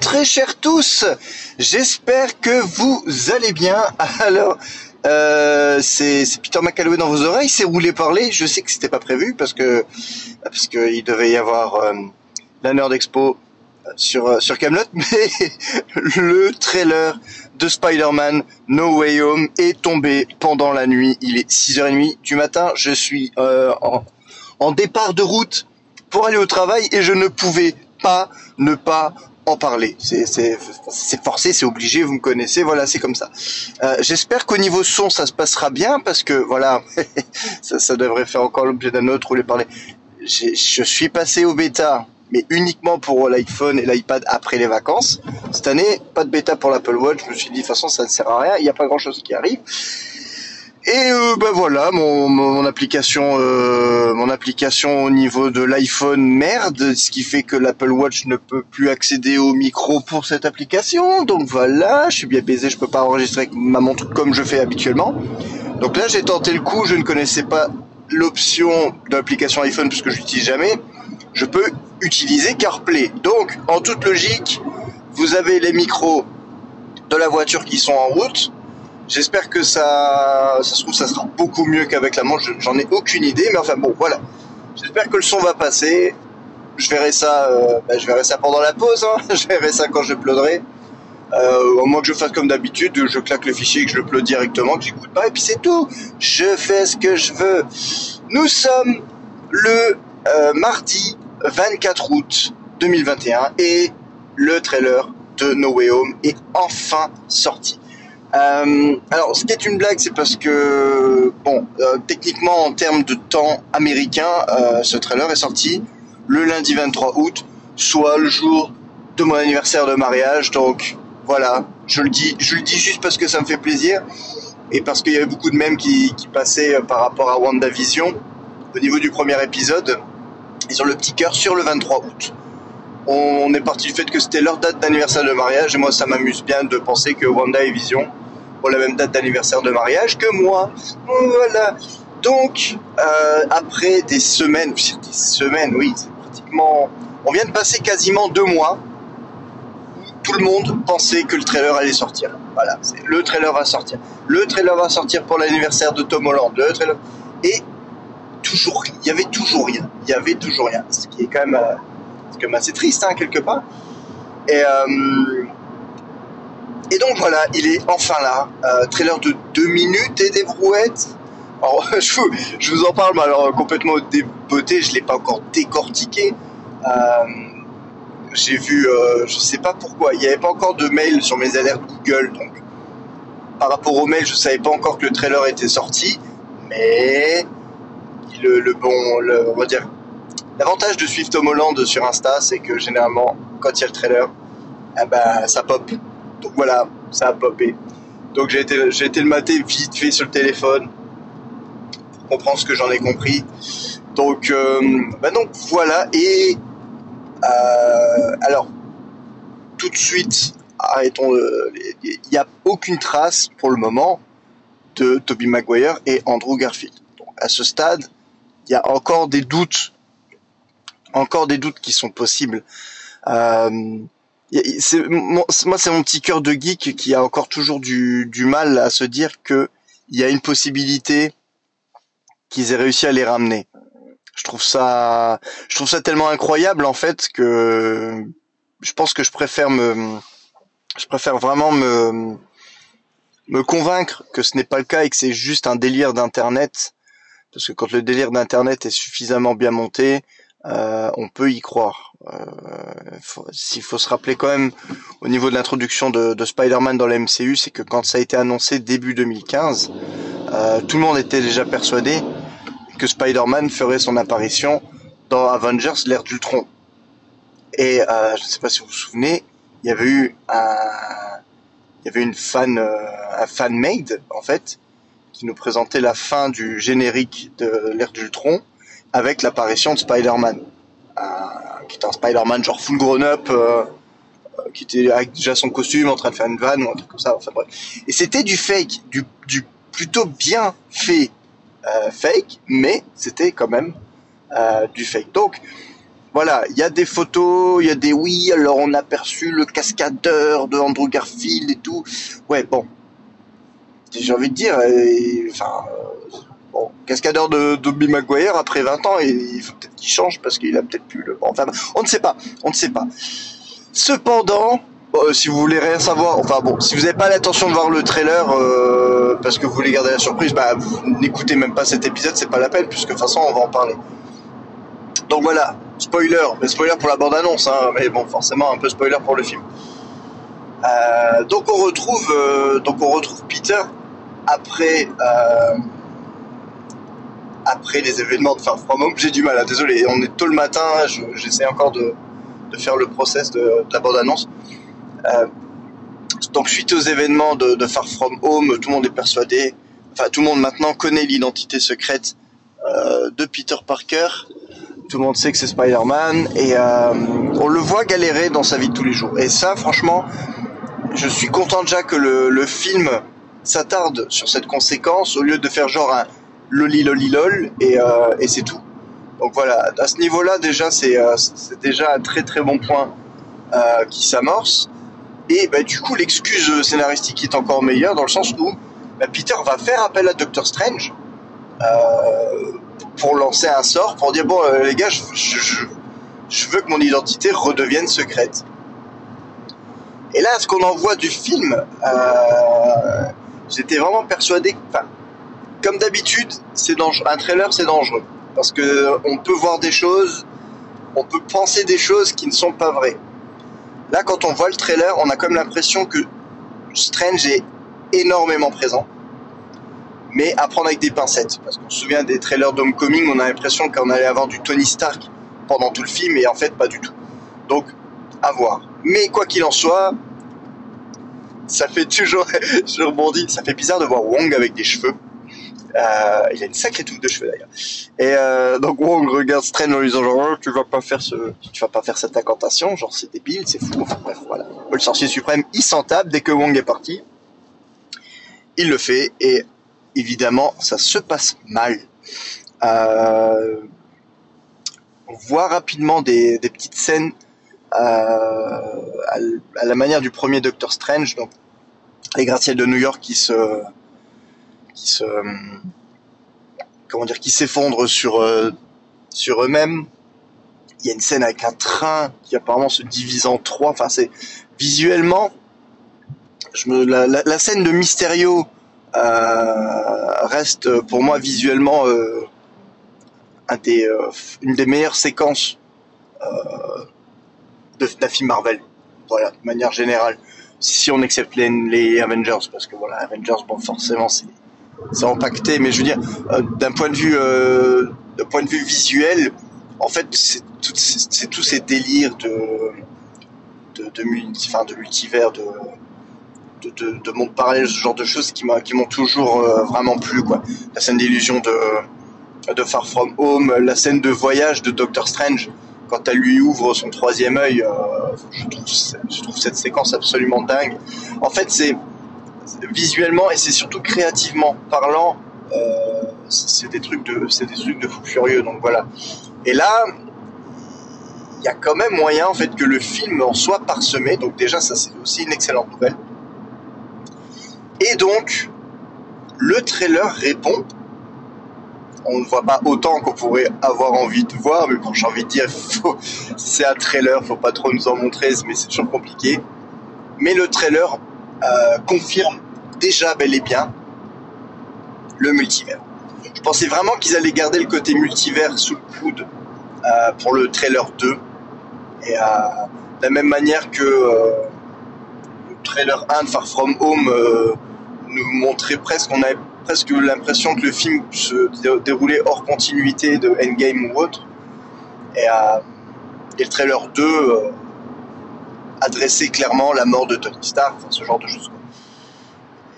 Très chers tous, j'espère que vous allez bien. Alors, euh, c'est Peter McCalloway dans vos oreilles, c'est roulé parler. Je sais que c'était pas prévu parce que parce que il devait y avoir euh, la Nerd Expo sur euh, sur Camelot, mais le trailer de Spider-Man No Way Home est tombé pendant la nuit. Il est 6h30 du matin. Je suis euh, en départ de route pour aller au travail et je ne pouvais pas ne pas en parler. C'est forcé, c'est obligé, vous me connaissez, voilà, c'est comme ça. Euh, J'espère qu'au niveau son, ça se passera bien, parce que, voilà, ça, devrait faire encore l'objet d'un autre les parler. Je suis passé au bêta, mais uniquement pour l'iPhone et l'iPad après les vacances. Cette année, pas de bêta pour l'Apple Watch, je me suis dit, de toute façon, ça ne sert à rien, il n'y a pas grand-chose qui arrive. Et euh, ben voilà, mon, mon application, euh, mon application au niveau de l'iPhone merde, ce qui fait que l'Apple Watch ne peut plus accéder au micro pour cette application. Donc voilà, je suis bien baisé, je peux pas enregistrer avec ma montre comme je fais habituellement. Donc là, j'ai tenté le coup, je ne connaissais pas l'option d'application iPhone puisque je l'utilise jamais. Je peux utiliser CarPlay. Donc, en toute logique, vous avez les micros de la voiture qui sont en route J'espère que ça, ça se trouve, ça sera beaucoup mieux qu'avec la manche. J'en ai aucune idée, mais enfin bon, voilà. J'espère que le son va passer. Je verrai ça, euh, bah, je verrai ça pendant la pause. Hein. Je verrai ça quand je uploaderai. Euh, au moins que je fasse comme d'habitude, je claque le fichier, que je upload directement, que j'écoute pas, et puis c'est tout. Je fais ce que je veux. Nous sommes le euh, mardi 24 août 2021 et le trailer de No Way Home est enfin sorti. Euh, alors, ce qui est une blague, c'est parce que, bon, euh, techniquement, en termes de temps américain, euh, ce trailer est sorti le lundi 23 août, soit le jour de mon anniversaire de mariage. Donc, voilà, je le dis, je le dis juste parce que ça me fait plaisir et parce qu'il y avait beaucoup de mèmes qui, qui passaient par rapport à WandaVision au niveau du premier épisode. Ils ont le petit cœur sur le 23 août on est parti du fait que c'était leur date d'anniversaire de mariage et moi ça m'amuse bien de penser que Wanda et Vision ont la même date d'anniversaire de mariage que moi. Voilà. Donc euh, après des semaines, des semaines, oui, c'est pratiquement, on vient de passer quasiment deux mois. Tout le monde pensait que le trailer allait sortir. Voilà, le trailer va sortir. Le trailer va sortir pour l'anniversaire de Tom Holland. Le trailer et toujours, il y avait toujours rien. Il y avait toujours rien. Ce qui est quand même euh, assez triste, hein, quelque part. Et, euh, et donc voilà, il est enfin là. Euh, trailer de 2 minutes et des brouettes. Je vous, en parle, mais alors complètement débeauté, je ne l'ai pas encore décortiqué. Euh, j'ai vu, euh, je sais pas pourquoi, il n'y avait pas encore de mail sur mes alertes Google, donc par rapport au mail, je savais pas encore que le trailer était sorti, mais le, le bon, le, on va dire L'avantage de suivre Tom Holland sur Insta, c'est que généralement, quand il y a le trailer, eh ben, ça pop. Donc voilà, ça a popé. Donc j'ai été, j'ai été le mater vite fait sur le téléphone pour comprendre ce que j'en ai compris. Donc, euh, donc voilà. Et euh, alors, tout de suite, arrêtons. Il n'y a aucune trace pour le moment de Toby Maguire et Andrew Garfield. Donc à ce stade, il y a encore des doutes encore des doutes qui sont possibles. Euh, moi, c'est mon petit cœur de geek qui a encore toujours du, du mal à se dire que il y a une possibilité qu'ils aient réussi à les ramener. Je trouve ça, je trouve ça tellement incroyable en fait que je pense que je préfère me, je préfère vraiment me, me convaincre que ce n'est pas le cas et que c'est juste un délire d'internet. Parce que quand le délire d'internet est suffisamment bien monté, euh, on peut y croire. Euh, S'il faut se rappeler quand même au niveau de l'introduction de, de Spider-Man dans la MCU, c'est que quand ça a été annoncé début 2015, euh, tout le monde était déjà persuadé que Spider-Man ferait son apparition dans Avengers l'ère d'Ultron. Et euh, je ne sais pas si vous vous souvenez, il y avait eu un, il y avait une fan, euh, un fan made en fait, qui nous présentait la fin du générique de l'ère d'Ultron avec l'apparition de Spider-Man, qui était un Spider-Man genre full grown-up, euh, euh, qui était déjà son costume en train de faire une vanne ou un truc comme ça. Et c'était du fake, du, plutôt bien fait fake, mais c'était quand même du fake. Donc voilà, il y a des photos, il y a des oui, alors on a aperçu le cascadeur de Andrew Garfield et tout. Ouais, bon. J'ai envie de dire, euh, enfin, euh, bon, cascadeur de Dobby Maguire après 20 ans, il faut peut-être qu'il change parce qu'il a peut-être plus le. Enfin, on ne sait pas, on ne sait pas. Cependant, euh, si vous voulez rien savoir, enfin bon, si vous n'avez pas l'intention de voir le trailer parce que vous voulez garder la surprise, bah n'écoutez même pas cet épisode, c'est pas la peine puisque de toute façon on va en parler. Donc voilà, spoiler, mais spoiler pour la bande-annonce, hein, mais bon, forcément un peu spoiler pour le film. Euh, donc on retrouve, euh, donc on retrouve Peter après euh, après les événements de Far From Home. J'ai du mal, hein, désolé, on est tôt le matin, j'essaie encore de, faire le process de, la bande-annonce. donc suite aux événements de, Far From Home, tout le monde est persuadé, enfin tout le monde maintenant connaît l'identité secrète de Peter Parker tout le monde sait que c'est Spider-Man et euh, on le voit galérer dans sa vie de tous les jours. Et ça, franchement, je suis content déjà que le, film s'attarde sur cette conséquence au lieu de faire genre un loli loli lol et, euh, et c'est tout. Donc voilà, à ce niveau-là déjà c'est euh, déjà un très très bon point qui s'amorce. Et bah, du coup l'excuse scénaristique est encore meilleure dans le sens où bah, Peter va faire appel à Doctor Strange pour lancer un sort, pour dire bon euh, les gars, je, je, veux que mon identité redevienne secrète. Et là, ce qu'on en voit du film, euh, j'étais vraiment persuadé, enfin, comme d'habitude, c'est dangereux. Un trailer, c'est dangereux parce que on peut voir des choses, on peut penser des choses qui ne sont pas vraies. Là, quand on voit le trailer, on a comme l'impression que Strange est énormément présent mais à prendre avec des pincettes. Parce qu'on se souvient des trailers d'Homecoming, on a l'impression qu'on allait avoir du Tony Stark pendant tout le film, et en fait, pas du tout. Donc, à voir. Mais quoi qu'il en soit, ça fait toujours, je rebondis, ça fait bizarre de voir Wong avec des cheveux. Euh, il a une sacrée touffe de cheveux d'ailleurs. Et euh, donc Wong regarde Strange en lui disant genre oh, tu vas pas faire ce, tu vas pas faire cette incantation, genre c'est débile, c'est fou. Enfin bref voilà. Le sorcier suprême, il s'en tape dès que Wong est parti. Il le fait et évidemment, ça se passe mal. Euh, on voit rapidement des, petites scènes euh, à, la manière du premier Doctor Strange, donc les gratte-ciels de New York qui se, qui comment dire, qui s'effondrent sur euh, sur eux-mêmes. Il y a une scène avec un train qui apparemment se divise en trois. Enfin, c'est visuellement, la, la, scène de Mysterio euh, reste pour moi visuellement euh, une des meilleures séquences d'un film Marvel. De manière générale. Si on accepte les, les Avengers, parce que voilà, Avengers, bon, forcément, c'est c'est impacté, mais je veux dire, d'un point de vue, euh, d'un point de vue visuel, en fait, c'est tous ces délires de, de, de, de multivers, de, de, de, de monde parallèle, ce genre de choses qui m'ont toujours euh, vraiment plu. Quoi. La scène d'illusion de, de Far From Home, la scène de voyage de Doctor Strange, quand elle lui ouvre son troisième œil, euh, je trouve cette séquence absolument dingue. En fait, c'est visuellement et c'est surtout créativement parlant, euh, c'est des trucs de, c'est des trucs de fou furieux. Donc voilà. Et là, il y a quand même moyen en fait que le film en soit parsemé. Donc déjà, ça c'est aussi une excellente nouvelle. Et donc, le trailer répond. On ne voit pas autant qu'on pourrait avoir envie de voir, mais bon, j'ai envie de dire, c'est un trailer, faut pas trop nous en montrer, mais c'est toujours compliqué. Mais le trailer euh, confirme déjà bel et bien le multivers. Je pensais vraiment qu'ils allaient garder le côté multivers sous le coude euh, pour le trailer 2. Et euh, de la même manière que le trailer 1 de Far From Home nous montrer presque, on avait presque l'impression que le film se déroulait hors continuité de Endgame ou autre. Et, euh, et le trailer 2 euh, adressait clairement la mort de Tony Stark, ce genre de choses.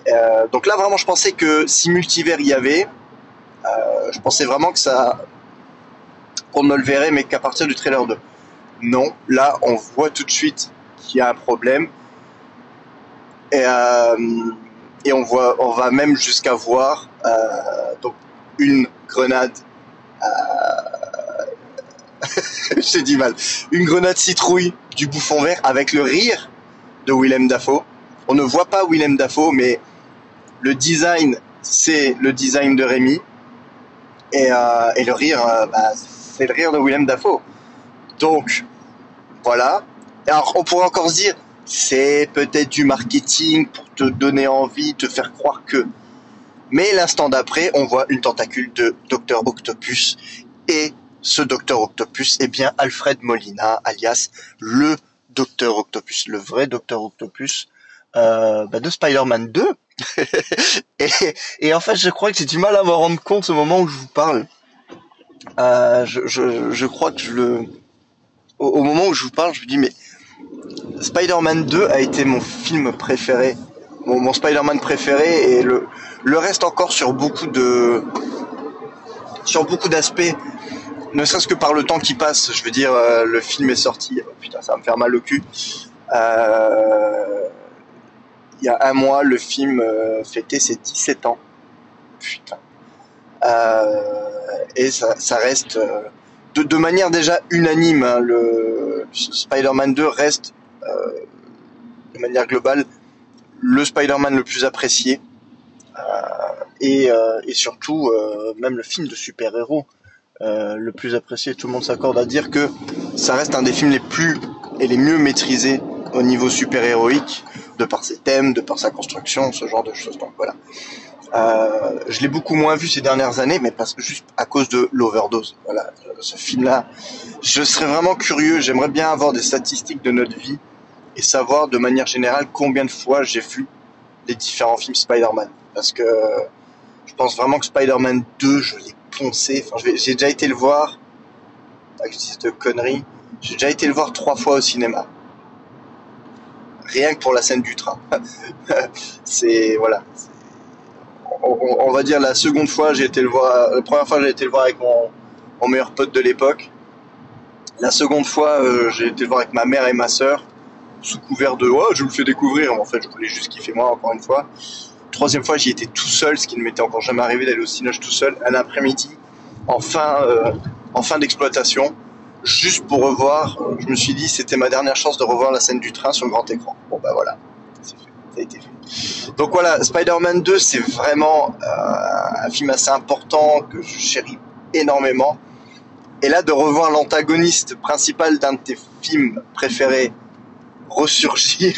Euh, donc là, vraiment, je pensais que si multivers y avait, je pensais vraiment que ça. qu'on ne le verrait, mais qu'à partir du trailer 2. Non, là, on voit tout de suite qu'il y a un problème. Et et on voit, on va même jusqu'à voir euh, donc une grenade, euh, J'ai du mal. Une grenade citrouille du bouffon vert avec le rire de Willem Dafoe. On ne voit pas Willem Dafoe, mais le design, c'est le design de Rémi. Et, euh, le rire, euh, bah, c'est le rire de Willem Dafoe. Donc, voilà. Alors, on pourrait encore se dire, c'est peut-être du marketing pour te donner envie, te faire croire que. Mais l'instant d'après, on voit une tentacule de Docteur Octopus. Et ce Docteur Octopus est bien Alfred Molina, alias le Docteur Octopus, le vrai Docteur Octopus euh, bah, de Spider-Man 2. et, en fait, je crois que j'ai du mal à me rendre compte au moment où je vous parle. Euh, je, crois que je le... Au, au, moment où je vous parle, je me dis, mais Spider-Man 2 a été mon film préféré, mon, mon Spider-Man préféré, et le, le reste encore sur beaucoup de... sur beaucoup d'aspects ne serait-ce que par le temps qui passe. Je veux dire, euh, le film est sorti. Oh, putain, ça va me faire mal au cul. Euh, il y a un mois, le film euh, fêtait ses 17 ans. Putain. Et ça, reste de, manière déjà unanime. Hein, le Spider-Man 2 reste de manière globale le Spider-Man le plus apprécié. et surtout, même le film de super-héros euh, le plus apprécié. Tout le monde s'accorde à dire que ça reste un des films les plus et les mieux maîtrisés au niveau super-héroïque, de par ses thèmes, de par sa construction, ce genre de choses. Donc voilà. Euh, je l'ai beaucoup moins vu ces dernières années, mais juste à cause de l'overdose. Voilà, ce film-là, je serais vraiment curieux. J'aimerais bien avoir des statistiques de notre vie et savoir de manière générale combien de fois j'ai vu les différents films Spider-Man. Parce que je pense vraiment que Spider-Man 2, je l'ai foncé. Enfin, j'ai déjà été le voir. Pas que je dise de conneries. J'ai déjà été le voir trois fois au cinéma. Rien que pour la scène du train. c'est voilà. On, va dire la seconde fois j'ai été le voir. La première fois j'ai été le voir avec mon, meilleur pote de l'époque. La seconde fois euh, j'ai été le voir avec ma mère et ma sœur sous couvert de oh je le fais découvrir. En fait je voulais juste kiffer moi encore une fois. Troisième fois, j'y étais tout seul, ce qui ne m'était encore jamais arrivé d'aller au Cinoche tout seul, un après-midi, en fin, euh, en fin d'exploitation, juste pour revoir. Je me suis dit, c'était ma dernière chance de revoir la scène du train sur le grand écran. Bon, bah voilà, c'est fait, ça a été fait. Donc voilà, Spider-Man 2, c'est vraiment euh, un film assez important que je chéris énormément. Et là, de revoir l'antagoniste principal d'un de tes films préférés ressurgir,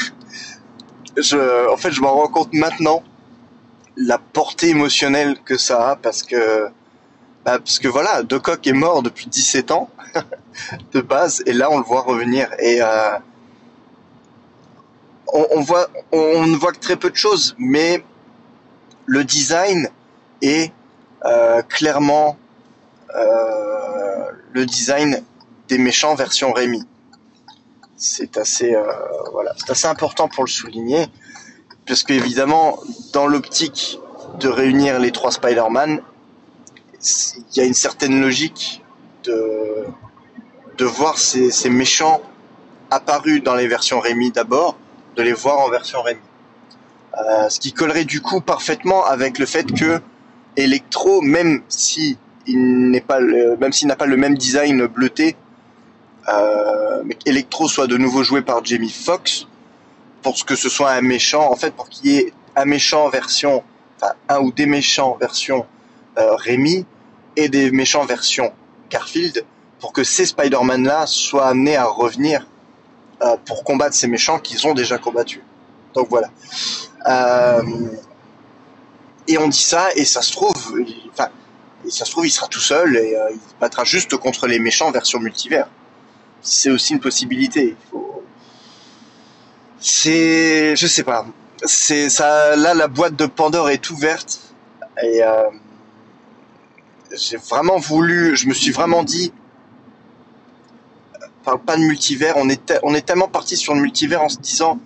je, en fait, je m'en rends compte maintenant la portée émotionnelle que ça a parce que bah, parce que voilà, De Kock est mort depuis 17 ans de base et là on le voit revenir et euh, on, on, voit on ne voit que très peu de choses mais le design est euh, clairement euh, le design des méchants version Rémi. C'est assez euh, voilà, c'est assez important pour le souligner parce qu'évidemment, dans l'optique de réunir les trois Spider-Man, il y a une certaine logique de, de voir ces, méchants apparus dans les versions Rémi d'abord, de les voir en version Rémi. Euh, ce qui collerait du coup parfaitement avec le fait que Electro, même si il n'est pas même s'il n'a pas le même design bleuté, euh, mais qu'Electro soit de nouveau joué par Jamie Foxx, pour que ce soit un méchant, en fait, pour qu'il y ait un méchant version, enfin, un ou des méchants version euh, Rémi et des méchants version Garfield, pour que ces Spider-Man-là soient amenés à revenir euh, pour combattre ces méchants qu'ils ont déjà combattus. Donc voilà. Euh, et on dit ça, et ça se trouve, enfin, ça se trouve, il sera tout seul et euh, il battra juste contre les méchants version multivers. C'est aussi une possibilité. Il faut, c'est, je sais pas, c'est ça. Là, la boîte de Pandore est ouverte et euh, j'ai vraiment voulu. Je me suis vraiment dit, parle pas de multivers. On est, on est tellement parti sur le multivers en se disant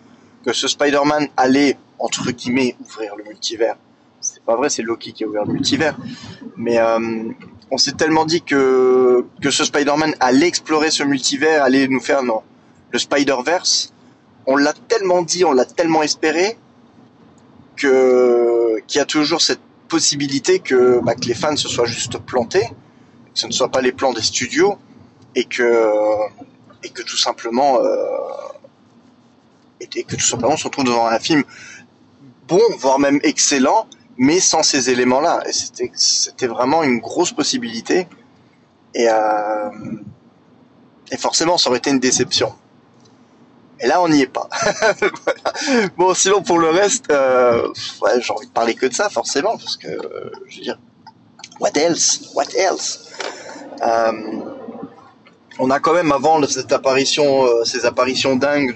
que ce Spider-Man allait entre guillemets ouvrir le multivers. C'est pas vrai, c'est Loki qui a ouvert le multivers. Mais euh, on s'est tellement dit que que ce Spider-Man allait explorer ce multivers, allait nous faire non, le Spider-Verse on l'a tellement dit, on l'a tellement espéré que qu'il y a toujours cette possibilité que, bah, que les fans se soient juste plantés, que ce ne soit pas les plans des studios et que et que tout simplement euh, et que tout simplement on se retrouve devant un film bon, voire même excellent, mais sans ces éléments-là. Et c'était c'était vraiment une grosse possibilité. Et euh, et forcément, ça aurait été une déception. Et là, on n'y est pas. bon, sinon pour le reste, euh, j'ai envie de parler que de ça, forcément, parce que euh, je veux dire, what else, what else? Euh, on a quand même avant cette apparition, ces apparitions dingues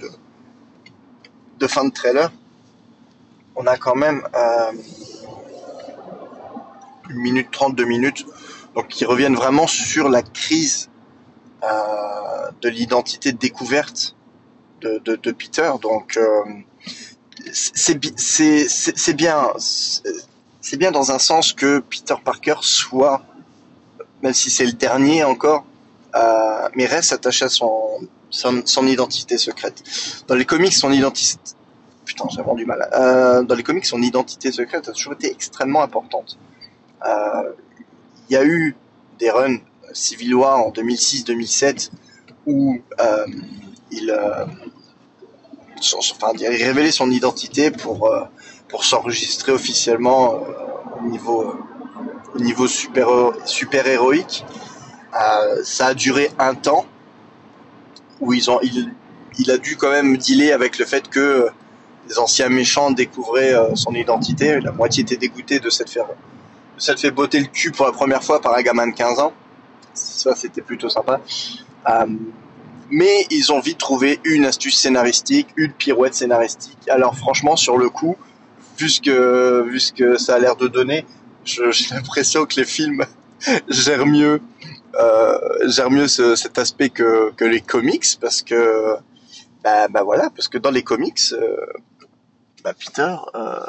de, fin de trailer, on a quand même une minute trente, deux minutes, donc qui reviennent vraiment sur la crise de l'identité découverte de, Peter. Donc euh, c'est bien, c'est bien dans un sens que Peter Parker soit, même si c'est le dernier encore, euh, mais reste attaché à son, son, identité secrète. Dans les comics, son identité putain, j'ai vraiment du mal. Euh, dans les comics, son identité secrète a toujours été extrêmement importante. Il y a eu des runs Civil War en 2006-2007 où il, euh, enfin, il révélait son identité pour, euh, pour s'enregistrer officiellement euh, au niveau, au niveau super, super héroïque. ça a duré un temps où ils ont, il, il a dû quand même dealer avec le fait que les anciens méchants découvraient son identité. La moitié était dégoûtée de cette faire, de fait botter le cul pour la première fois par un gamin de 15 ans. Ça, c'était plutôt sympa. Mais ils ont vite trouvé une astuce scénaristique, une pirouette scénaristique. Alors franchement, sur le coup, vu ce que, vu que ça a l'air de donner, j'ai l'impression que les films gèrent mieux, euh, gèrent mieux ce, cet aspect que, que les comics, parce que, bah, bah voilà, parce que dans les comics, euh, bah Peter euh,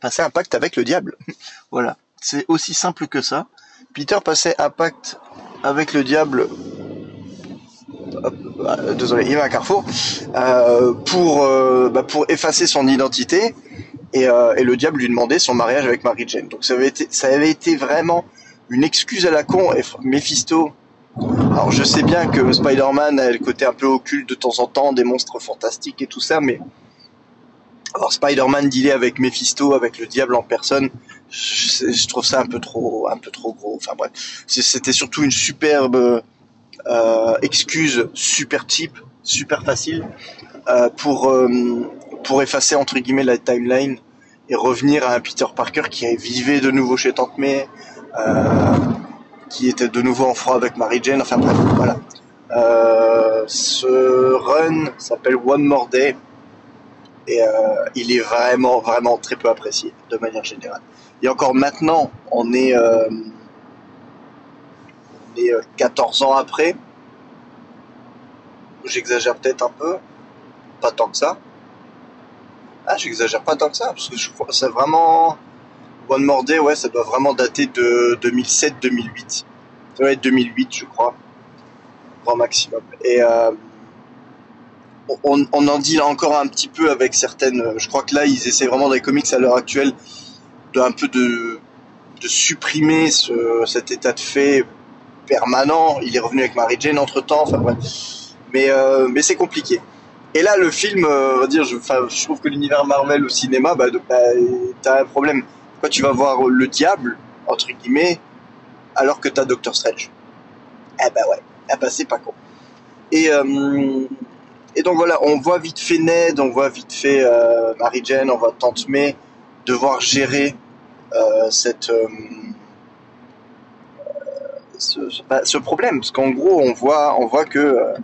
passait un pacte avec le diable. voilà, c'est aussi simple que ça. Peter passait un pacte avec le diable désolé, il va à Carrefour, euh, pour, euh, bah, pour effacer son identité et, euh, le diable lui demandait son mariage avec Mary Jane. Donc ça avait été, ça avait été vraiment une excuse à la con et Mephisto. Alors je sais bien que Spider-Man a le côté un peu occulte de temps en temps, des monstres fantastiques et tout ça, mais alors Spider-Man dealer avec Mephisto, avec le diable en personne, je, je, trouve ça un peu trop, un peu trop gros. Enfin bref, c'était surtout une superbe euh, excuse super cheap, super facile euh, pour euh, pour effacer entre guillemets la timeline et revenir à un Peter Parker qui vivait de nouveau chez Tante May, qui était de nouveau en froid avec Mary Jane. Enfin bref, voilà. Ce run s'appelle One More Day et il est vraiment vraiment très peu apprécié de manière générale. Et encore maintenant, on est et 14 ans après. J'exagère peut-être un peu, pas tant que ça. Ah, j'exagère pas tant que ça, parce que je crois c'est vraiment One More Day, ouais, ça doit vraiment dater de 2007-2008. Ça doit être 2008, je crois, grand maximum. Et euh, on, en dit là encore un petit peu avec certaines. Je crois que là, ils essaient vraiment dans les comics à l'heure actuelle de un peu de, supprimer ce, cet état de fait permanent. Il est revenu avec Mary Jane entre temps. Enfin. Mais, euh, mais c'est compliqué. Et là, le film, euh, dire, je, trouve que l'univers Marvel au cinéma, bah, bah, t'as un problème. Pourquoi tu vas voir le diable, entre guillemets, alors que t'as Doctor Strange Eh ben ouais, eh ben c'est pas con. Et, euh, et donc voilà, on voit vite fait Ned, on voit vite fait euh, Mary Jane, on voit Tante May devoir gérer cette euh, ce, bah, ce, problème parce qu'en gros on voit on voit que euh,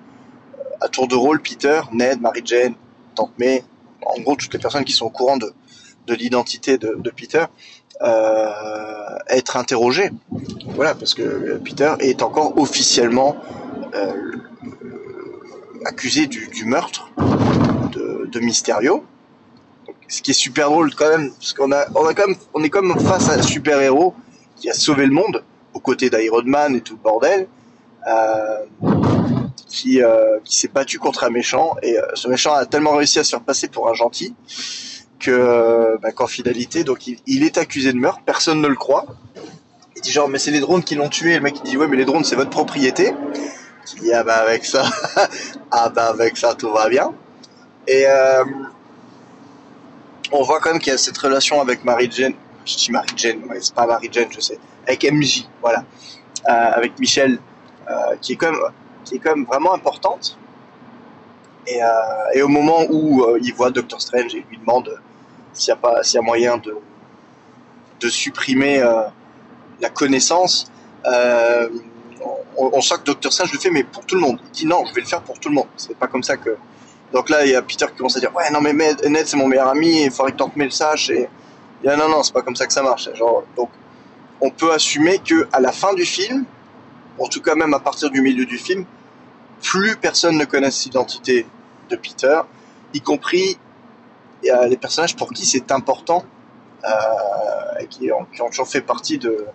à tour de rôle Peter, Ned, Mary Jane, Tante May, en gros toutes les personnes qui sont au courant de, de l'identité de, Peter euh, être interrogées. Voilà parce que Peter est encore officiellement euh, accusé du, meurtre de, de Mysterio. Ce qui est super drôle quand même parce qu'on a on est comme face à un super héros qui a sauvé le monde aux côtés d'Iron Man et tout le bordel, euh, qui, euh, qui s'est battu contre un méchant, et euh, ce méchant a tellement réussi à se faire passer pour un gentil, que bah, qu'en finalité, donc il, il, est accusé de meurtre, personne ne le croit. Il dit genre mais c'est les drones qui l'ont tué, le mec il dit ouais mais les drones c'est votre propriété. qui dit ah bah avec ça, ah bah avec ça tout va bien. Et on voit quand même qu'il y a cette relation avec Marie Jane. Je dis Marie Jane, ouais, c'est pas Marie Jane, je sais. Avec MJ, voilà, euh, avec Michel, euh, qui est quand même, qui est vraiment importante. Et, euh, et au moment où il voit Doctor Strange et lui demande s'il y a pas, s'il y a moyen de de supprimer la connaissance, on, on sent que Doctor Strange le fait, mais pour tout le monde. Il dit non, je vais le faire pour tout le monde. C'est pas comme ça que. Donc là, il y a Peter qui commence à dire ouais non mais Ned, Ned, c'est mon meilleur ami, il faudrait que Tante May le sache. Et dit non non, c'est pas comme ça que ça marche. Donc on peut assumer que à la fin du film, en tout cas même à partir du milieu du film, plus personne ne connaisse l'identité de Peter, y compris euh, les personnages pour qui c'est important euh, et qui ont, toujours fait partie de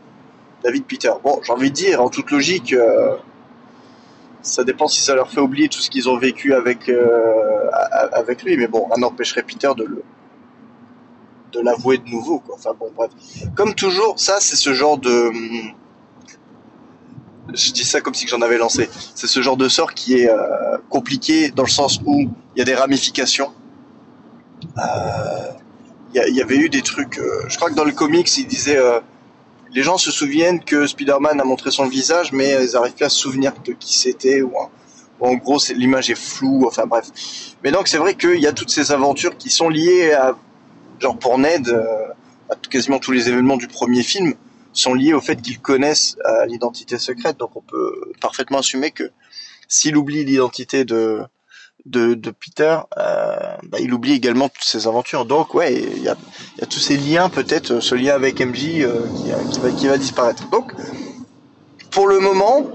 David Peter. Bon, j'ai envie de dire, en toute logique, euh, ça dépend si ça leur fait oublier tout ce qu'ils ont vécu avec avec lui, mais bon, rien n'empêcherait Peter de le de l'avouer de nouveau. Quoi. Enfin bon, bref. Comme toujours, ça c'est ce genre de je dis ça comme si j'en avais lancé. C'est ce genre de sort qui est euh, compliqué dans le sens où il y a des ramifications. Euh, Il y, avait eu des trucs. euh, je crois que dans le comics, il disait les gens se souviennent que Spider-Man a montré son visage, mais ils n'arrivent plus à se souvenir de qui c'était ou, en- gros, l'image est floue. Enfin bref. Mais donc c'est vrai qu'il y a toutes ces aventures qui sont liées à genre pour Ned, euh, quasiment tous les événements du premier film sont liés au fait qu'ils connaissent euh, l'identité secrète. Donc on peut parfaitement assumer que s'il oublie l'identité de, de, Peter, euh, bah, il oublie également toutes ses aventures. Donc ouais, il y a, tous ces liens, peut-être ce lien avec MJ euh, qui, qui va, qui va disparaître. Donc pour le moment,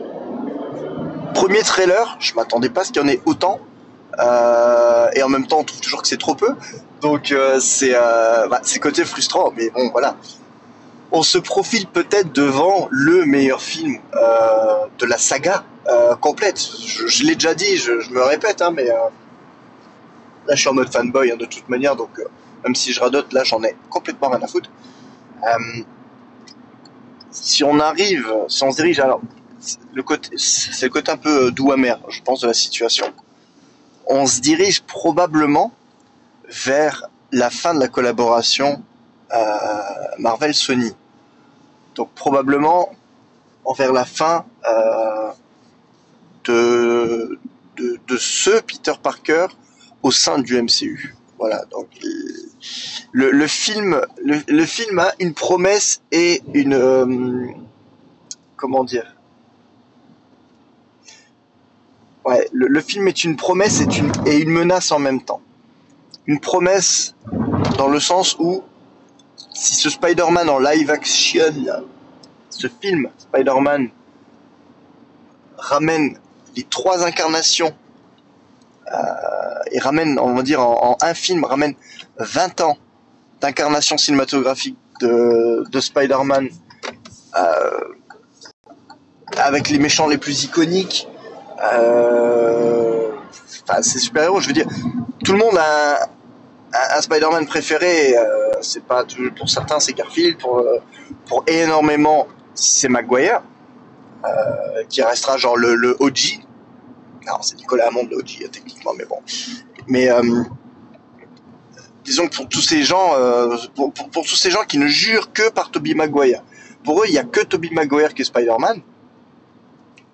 premier trailer, je m'attendais pas à ce qu'il y en ait autant. Euh, et en même temps, on trouve toujours que c'est trop peu. Donc euh, c'est euh, bah, c'est côté frustrant, mais bon voilà. On se profile peut-être devant le meilleur film de la saga complète. Je, l'ai déjà dit, je, me répète, hein, mais là je suis en mode fanboy hein, de toute manière, donc même si je radote, là j'en ai complètement rien à foutre. Si on arrive, si on se dirige, alors le côté, c'est le côté un peu doux amer, je pense, de la situation. On se dirige probablement vers la fin de la collaboration euh, Marvel-Sony. Donc probablement vers la fin euh, de, de, de ce Peter Parker au sein du MCU. Voilà, donc le, le film le, le film a une promesse et une euh, comment dire Le, film est une promesse et une, menace en même temps. Une promesse dans le sens où si ce Spider-Man en live action, ce film Spider-Man ramène les trois incarnations euh, et ramène, on va dire en, un film, ramène 20 ans d'incarnation cinématographique de, de Spider-Man euh, avec les méchants les plus iconiques. Euh, enfin, c'est super héros, je veux dire, tout le monde a un, Spider-Man préféré. Euh, c'est pas pour certains c'est Garfield, pour euh, pour énormément c'est Maguire, euh, qui restera genre le, le OG. Non, c'est Nicolas Hammond le OG techniquement, mais bon. Mais euh, disons que pour tous ces gens, pour, pour, tous ces gens qui ne jurent que par Tobey Maguire, pour eux il y a que Tobey Maguire qui est Spider-Man.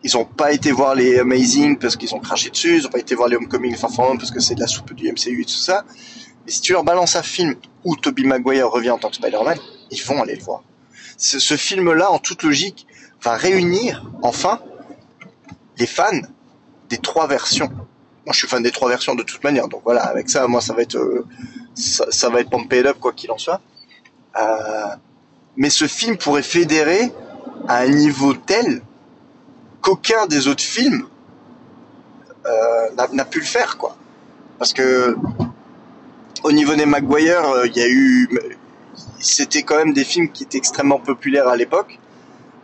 Ils ont pas été voir les Amazing parce qu'ils ont craché dessus, ils ont pas été voir les Homecoming Far From Home parce que c'est de la soupe du MCU et tout ça. Mais si tu leur balances un film où Tobey Maguire revient en tant que Spider-Man, ils vont aller le voir. Ce, film-là, en toute logique, va réunir enfin les fans des trois versions. Moi, je suis fan des trois versions de toute manière, donc voilà, avec ça, moi, ça va être, euh, ça, va être pumped up quoi qu'il en soit. Euh, mais ce film pourrait fédérer à un niveau tel qu'aucun des autres films euh, n'a pu le faire, quoi. Parce que au niveau des Maguire, euh, il y a eu, c'était quand même des films qui étaient extrêmement populaires à l'époque.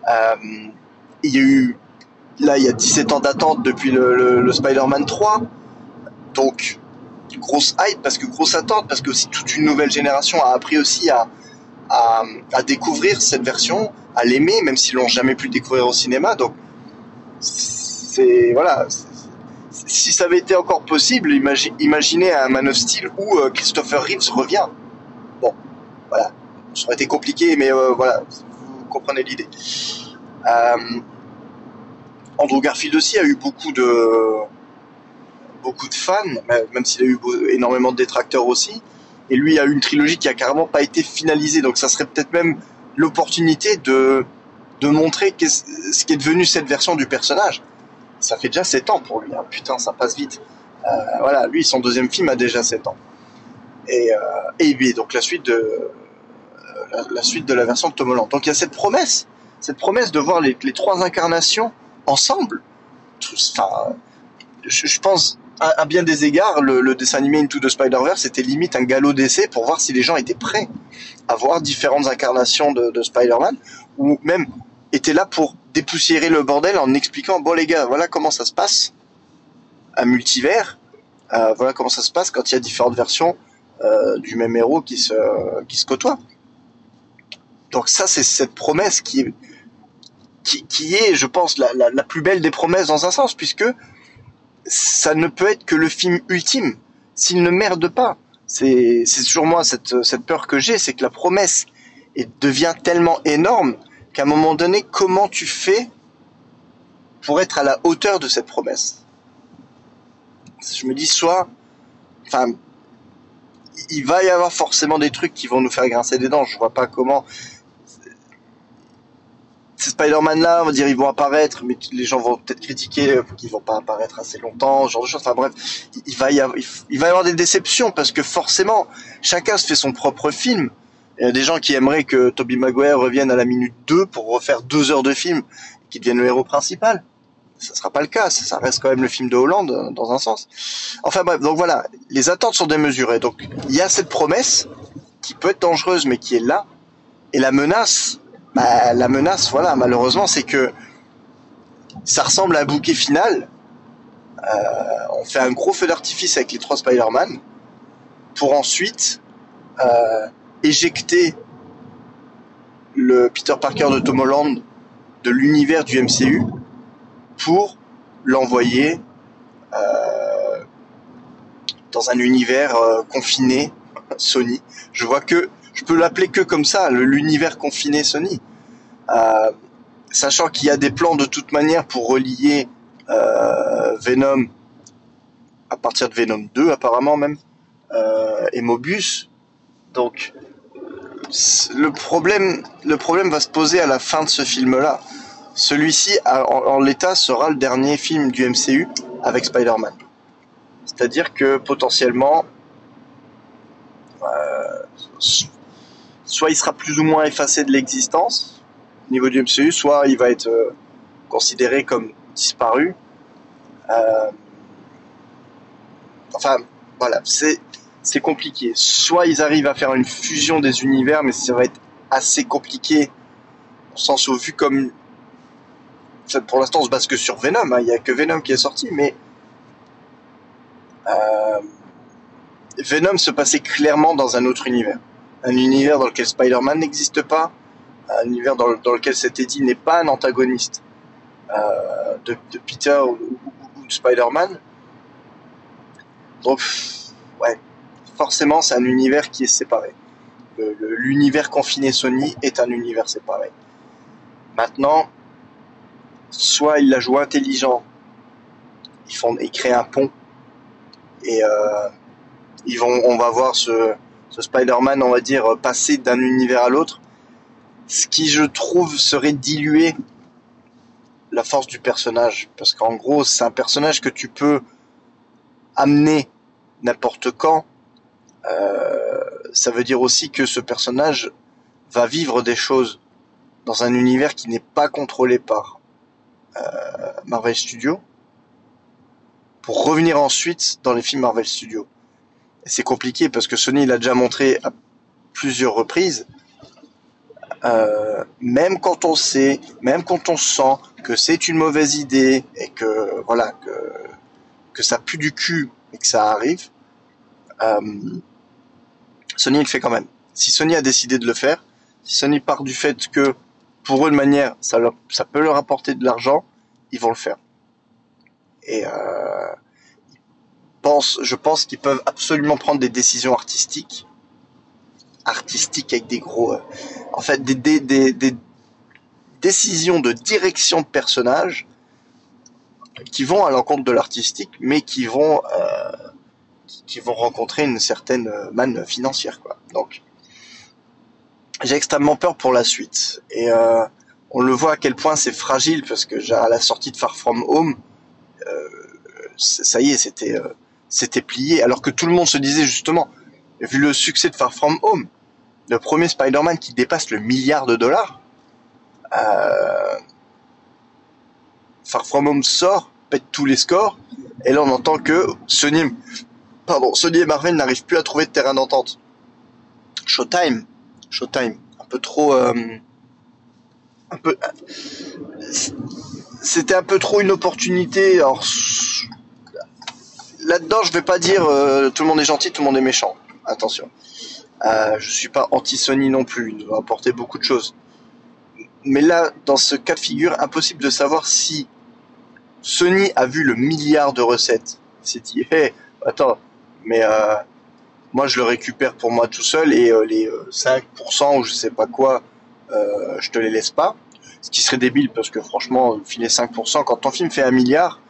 Euh, il y a eu, là, il y a 17 ans d'attente depuis le Spider-Man 3. Donc, grosse hype, parce que grosse attente, parce que aussi toute une nouvelle génération a appris aussi à, à, à découvrir cette version, à l'aimer, même s'ils l'ont jamais pu découvrir au cinéma. Donc, c'est voilà. Si ça avait été encore possible, imaginez un Man of où euh, Christopher Reeves revient. Bon, voilà, ça aurait été compliqué, mais euh, voilà, vous comprenez l'idée. Euh, Andrew Garfield aussi a eu beaucoup de beaucoup de fans, même s'il a eu énormément de détracteurs aussi. Et lui a eu une trilogie qui a carrément pas été finalisée, donc ça serait peut-être même l'opportunité de de montrer ce qui est devenu cette version du personnage. Ça fait déjà 7 ans pour lui, hein. putain, ça passe vite. Euh, voilà, lui, son deuxième film a déjà 7 ans. Et, euh, et donc la suite de euh, la, suite de la version de Tom Holland. Donc il y a cette promesse, cette promesse de voir les, trois incarnations ensemble. Enfin, je, pense à, bien des égards, le, le, dessin animé Into the Spider-Verse était limite un galop d'essai pour voir si les gens étaient prêts à voir différentes incarnations de, de Spider-Man, ou même étaient là pour dépoussiérer le bordel en expliquant bon les gars, voilà comment ça se passe, un multivers, euh, voilà comment ça se passe quand il y a différentes versions euh, du même héros qui se qui se côtoient. Donc ça c'est cette promesse qui est qui, qui est, je pense, la, la, la plus belle des promesses dans un sens, puisque ça ne peut être que le film ultime s'il ne merde pas. C'est toujours moi cette, cette peur que j'ai, c'est que la promesse devient tellement énorme qu'à un moment donné, comment tu fais pour être à la hauteur de cette promesse? Je me dis soit, enfin, il va y avoir forcément des trucs qui vont nous faire grincer des dents. Je vois pas comment ces Spider-Man là, on va dire ils vont apparaître, mais les gens vont peut-être critiquer qu'ils vont pas apparaître assez longtemps, ce genre de choses. Enfin bref, il va y avoir, il va y avoir des déceptions parce que forcément, chacun se fait son propre film. Il y a des gens qui aimeraient que Toby Maguire revienne à la minute 2 pour refaire deux heures de film, qu'il devienne le héros principal. Ça sera pas le cas, ça reste quand même le film de Hollande dans un sens. Enfin bref, donc voilà, les attentes sont démesurées. Donc il y a cette promesse qui peut être dangereuse mais qui est là, et la menace bah, la menace, voilà, malheureusement, c'est que ça ressemble à un bouquet final. Euh, on fait un gros feu d'artifice avec les trois Spider-Man pour ensuite euh, éjecter le Peter Parker de Tom Holland de l'univers du MCU pour l'envoyer euh, dans un univers confiné Sony. Je vois que je peux l'appeler que comme ça, l'univers confiné Sony. Euh, sachant qu'il y a des plans de toute manière pour relier euh, Venom à partir de Venom 2 apparemment même euh, et Mobius. Donc le problème, le problème va se poser à la fin de ce film-là. Celui-ci, en, l'état, sera le dernier film du MCU avec Spider-Man. C'est-à-dire que potentiellement, soit il sera plus ou moins effacé de l'existence au niveau du MCU, soit il va être euh, considéré comme disparu. Euh, enfin, voilà, c'est c'est compliqué. Soit ils arrivent à faire une fusion des univers, mais ça va être assez compliqué, au sens où vu comme pour l'instant on se base que sur Venom, hein. il n'y a que Venom qui est sorti, mais euh, Venom se passait clairement dans un autre univers un univers dans lequel Spider-Man n'existe pas, un univers dans, lequel cet Eddie n'est pas un antagoniste euh, de, Peter ou, de Spider-Man. Donc, ouais, forcément, c'est un univers qui est séparé. L'univers confiné Sony est un univers séparé. Maintenant, soit il la joue intelligent, ils font, ils créent un pont et euh, ils on va voir ce, ce Spider-Man, on va dire, passer d'un univers à l'autre, ce qui, je trouve, serait diluer la force du personnage. Parce qu'en gros, c'est un personnage que tu peux amener n'importe quand. Euh, ça veut dire aussi que ce personnage va vivre des choses dans un univers qui n'est pas contrôlé par euh, Marvel Studios pour revenir ensuite dans les films Marvel Studios c'est compliqué parce que Sony l'a déjà montré à plusieurs reprises. Euh, même quand on sait, même quand on sent que c'est une mauvaise idée et que voilà que ça pue du cul et que ça arrive, Sony le fait quand même. Si Sony a décidé de le faire, si Sony part du fait que pour eux de manière ça, peut leur apporter de l'argent, ils vont le faire. et euh, je pense qu'ils peuvent absolument prendre des décisions artistiques, artistiques avec des gros, euh, en fait, des, décisions de direction de personnage qui vont à l'encontre de l'artistique, mais qui vont euh, qui vont rencontrer une certaine manne financière, quoi. Donc, j'ai extrêmement peur pour la suite. Et euh, on le voit à quel point c'est fragile parce que à la sortie de Far From Home, euh, ça y est, c'était euh, plié. Alors que tout le monde se disait justement, vu le succès de Far From Home, le premier Spider-Man qui dépasse le milliard de dollars, euh, Far From Home sort, pète tous les scores, et là on entend que Sony, pardon, Sony et Marvel n'arrivent plus à trouver de terrain d'entente. Showtime, Showtime, un peu trop, euh, un peu, c'était un peu trop une opportunité. Alors là-dedans, je vais pas dire euh, tout le monde est gentil, tout le monde est méchant. Attention, euh, je suis pas anti-Sony non plus. Il doit apporter beaucoup de choses. Mais là, dans ce cas de figure, impossible de savoir si Sony a vu le milliard de recettes. C'est dit, hé, attends, mais euh, moi je le récupère pour moi tout seul et euh, les 5% euh, ou je sais pas quoi, je te les laisse pas. Ce qui serait débile parce que franchement, filer 5%, quand ton film fait un milliard,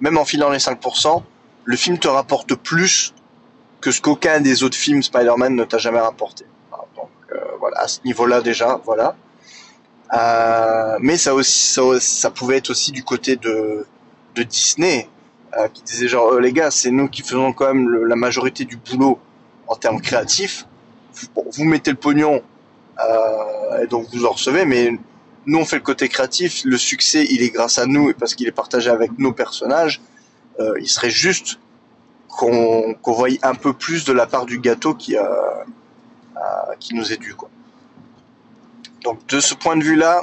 même en filant les 5%, le film te rapporte plus que ce qu'aucun des autres films Spider-Man ne t'a jamais rapporté. Donc voilà, à ce niveau-là déjà, voilà. Mais ça aussi, ça, pouvait être aussi du côté de Disney, euh, qui disait genre, les gars, c'est nous qui faisons quand même la majorité du boulot en termes créatifs. vous mettez le pognon, euh, et donc vous en recevez, mais nous on fait le côté créatif. Le succès, il est grâce à nous et parce qu'il est partagé avec nos personnages. Euh, il serait juste qu'on qu'on voie un peu plus de la part du gâteau qui, a, qui nous est dû, quoi. Donc de ce point de vue-là,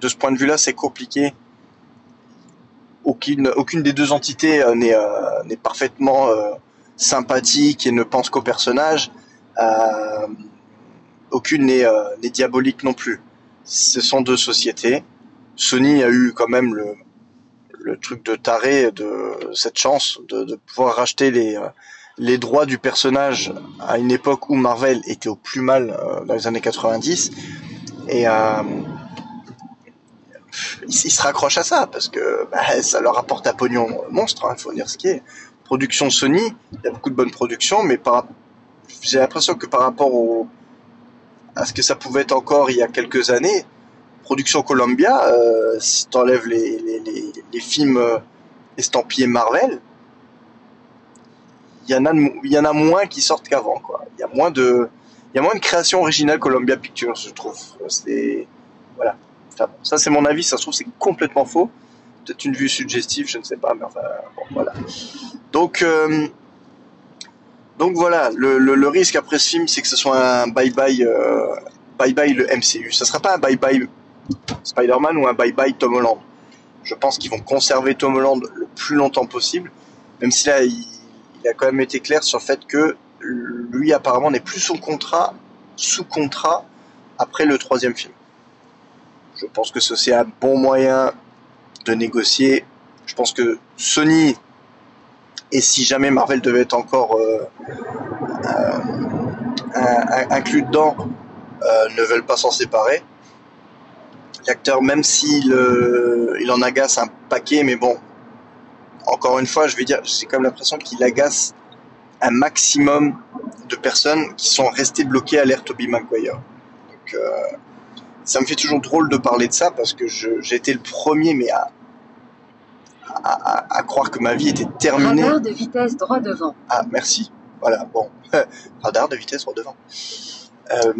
de ce point de vue-là, c'est compliqué. Aucune, aucune des deux entités euh, n'est euh, n'est parfaitement euh, sympathique et ne pense qu'au personnage. aucune n'est diabolique non plus. Ce sont deux sociétés. Sony a eu quand même le, le truc de taré de cette chance de, de pouvoir racheter les les droits du personnage à une époque où Marvel était au plus mal dans les années 90 et euh, ils, se raccrochent à ça parce que bah, ça leur apporte un pognon monstre, il hein, faut dire ce qui est. Production Sony, il y a beaucoup de bonnes productions, mais j'ai l'impression que par rapport à ce que ça pouvait être encore il y a quelques années, production Columbia, euh, si t'enlèves les, les, films euh, estampillés Marvel, il y en a moins qui sortent qu'avant. Il y a moins de il y a moins de création originale Columbia Pictures, je trouve. C'est voilà. Ça c'est mon avis, ça se trouve c'est complètement faux. Peut-être une vue suggestive, je ne sais pas, mais enfin bon, voilà. Donc euh, donc voilà, le, risque après ce film, c'est que ce soit un bye bye euh, bye bye le MCU. Ça sera pas un bye bye Spider-Man ou un bye bye Tom Holland. Je pense qu'ils vont conserver Tom Holland le plus longtemps possible, même si là il il a quand même été clair sur le fait que lui apparemment n'est plus son contrat, sous contrat après le troisième film. Je pense que c'est un bon moyen de négocier. Je pense que Sony, et si jamais Marvel devait être encore euh, euh, inclus dedans, euh, ne veulent pas s'en séparer. L'acteur, même s'il il en agace un paquet, mais bon, encore une fois, je vais dire, j'ai comme l'impression qu'il agace un maximum de personnes qui sont restées bloquées à l'ère Toby Maguire. Donc, ça me fait toujours drôle de parler de ça parce que j'ai été le premier, mais à, à, à, croire que ma vie était terminée. Radar de vitesse droit devant. Ah, merci. Voilà, bon. Radar de vitesse droit devant. Euh,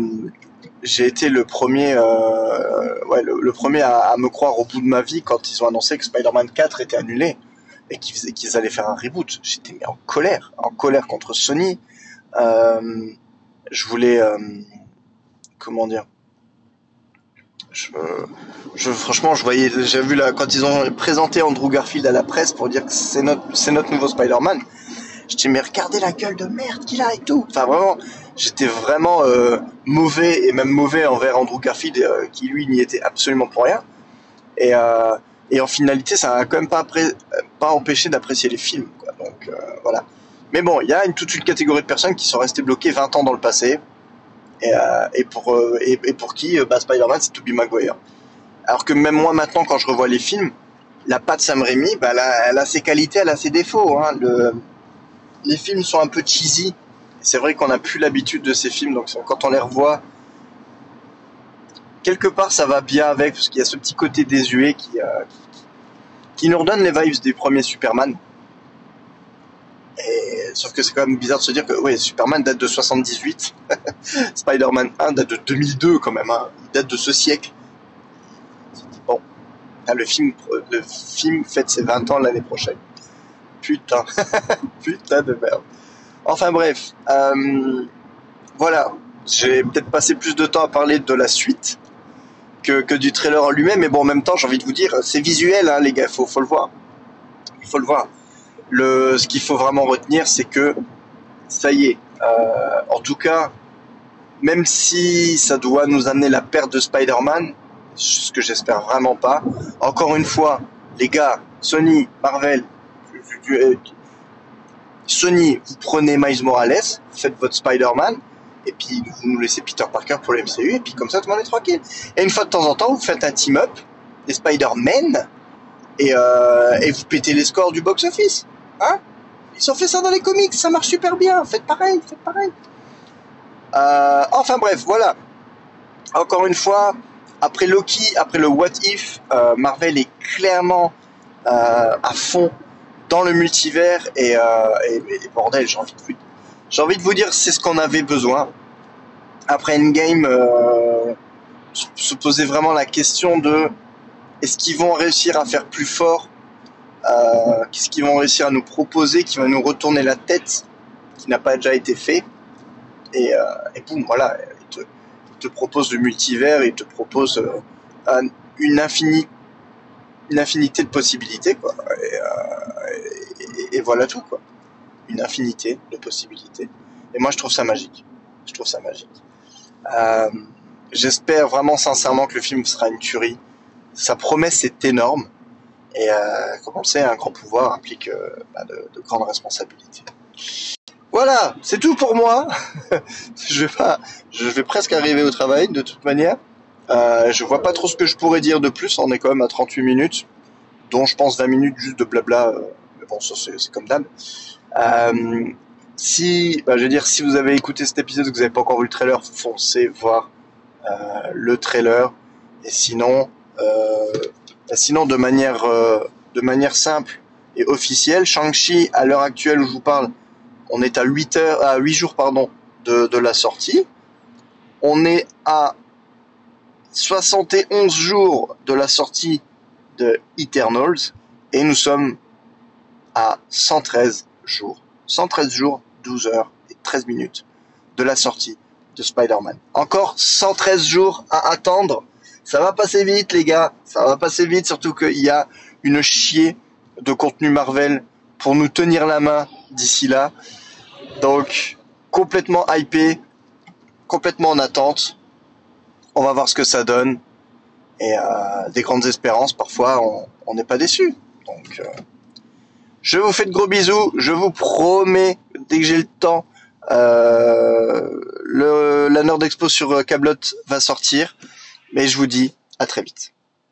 j'ai été le premier, euh, ouais, le, le premier à, à, me croire au bout de ma vie quand ils ont annoncé que Spider-Man 4 était annulé et qu'ils allaient faire un reboot. J'étais en colère, en colère contre Sony. Euh, je voulais, euh, comment dire, je, je, franchement, je voyais, j'ai vu là quand ils ont présenté Andrew Garfield à la presse pour dire que c'est notre, c'est notre nouveau Spider-Man. J'étais mais regardez la gueule de merde qu'il a et tout. Enfin vraiment, j'étais vraiment euh, mauvais et même mauvais envers Andrew Garfield euh, qui lui n'y était absolument pour rien. Et, euh, en finalité, ça a quand même pas pas empêcher d'apprécier les films. Donc voilà. Mais bon, il y a une, toute une catégorie de personnes qui sont restées bloquées 20 ans dans le passé. Et, euh, et pour, euh, et, pour qui bah, Spider-Man, c'est Tobey Maguire. Alors que même moi maintenant, quand je revois les films, la patte Sam Raimi, bah, elle, a, elle a ses qualités, elle a ses défauts. Hein. Le, les films sont un peu cheesy. C'est vrai qu'on n'a plus l'habitude de ces films, donc quand on les revoit, quelque part ça va bien avec, parce qu'il y a ce petit côté désuet qui, euh, qui nous redonne les vibes des premiers Superman. Sauf que c'est quand même bizarre de se dire que ouais, Superman date de 78, Spider-Man 1 date de 2002 quand même, hein. il date de ce siècle. Bon, le film, le film fête ses 20 ans l'année prochaine. Putain, putain de merde. Enfin bref, euh, voilà, j'ai peut-être passé plus de temps à parler de la suite que, que du trailer en lui-même, mais bon, en même temps, j'ai envie de vous dire, c'est visuel, hein, les gars, faut, faut le voir. Il faut le voir. Le, ce qu'il faut vraiment retenir, c'est que ça y est. Euh, en tout cas, même si ça doit nous amener la perte de Spider-Man, ce que j'espère vraiment pas. Encore une fois, les gars, Sony, Marvel, Sony, vous prenez Miles Morales, faites votre Spider-Man, et puis vous nous laissez Peter Parker pour le MCU, et puis comme ça tout le monde est tranquille. Et une fois de temps en temps, vous faites un team-up, des Spider-Man, et, euh, et vous pétez les scores du box-office. Hein Ils ont fait ça dans les comics, ça marche super bien, faites pareil, faites pareil. Euh, enfin bref, voilà. Encore une fois, après Loki, après le What If, euh, Marvel est clairement euh, à fond dans le multivers et, euh, et, et bordel, j'ai envie de vous, j'ai envie de vous dire, c'est ce qu'on avait besoin. Après Endgame, euh, se poser vraiment la question de est-ce qu'ils vont réussir à faire plus fort euh, Qu'est-ce qu'ils vont réussir à nous proposer qui va nous retourner la tête, qui n'a pas déjà été fait. Et, euh, et boum, voilà, il te, il te, propose le multivers, il te propose euh, une infinité une infinité de possibilités quoi. Et, euh, et, et, voilà tout quoi. Une infinité de possibilités. Et moi je trouve ça magique. Je trouve ça magique. Euh, j'espère vraiment sincèrement que le film sera une tuerie. Sa promesse est énorme et euh, comme on le sait un grand pouvoir implique euh, bah, de, de, grandes responsabilités. Voilà c'est tout pour moi. Je vais pas je vais presque arriver au travail de toute manière. Euh, je vois pas trop ce que je pourrais dire de plus, on est quand même à 38 minutes, dont je pense 20 minutes juste de blabla, euh, mais bon, ça c'est comme d'hab. Euh, si, bah, je veux dire, si vous avez écouté cet épisode que vous n'avez pas encore vu le trailer, foncez voir le trailer. Et sinon, euh, sinon de manière, euh, de manière simple et officielle, Shang-Chi, à l'heure actuelle où je vous parle, on est à 8 heures, à 8 jours, pardon, de, de la sortie. On est à 71 jours de la sortie de Eternals et nous sommes à 113 jours. 113 jours, 12 heures et 13 minutes de la sortie de Spider-Man. Encore 113 jours à attendre. Ça va passer vite les gars, ça va passer vite surtout qu'il y a une chier de contenu Marvel pour nous tenir la main d'ici là. Donc complètement hypé, complètement en attente on va voir ce que ça donne. Et euh, des grandes espérances, parfois, on n'est pas déçu. Donc, euh, je vous fais de gros bisous. Je vous promets, dès que j'ai le temps, euh, le, la Nord Expo sur Cablot va sortir. Mais je vous dis à très vite.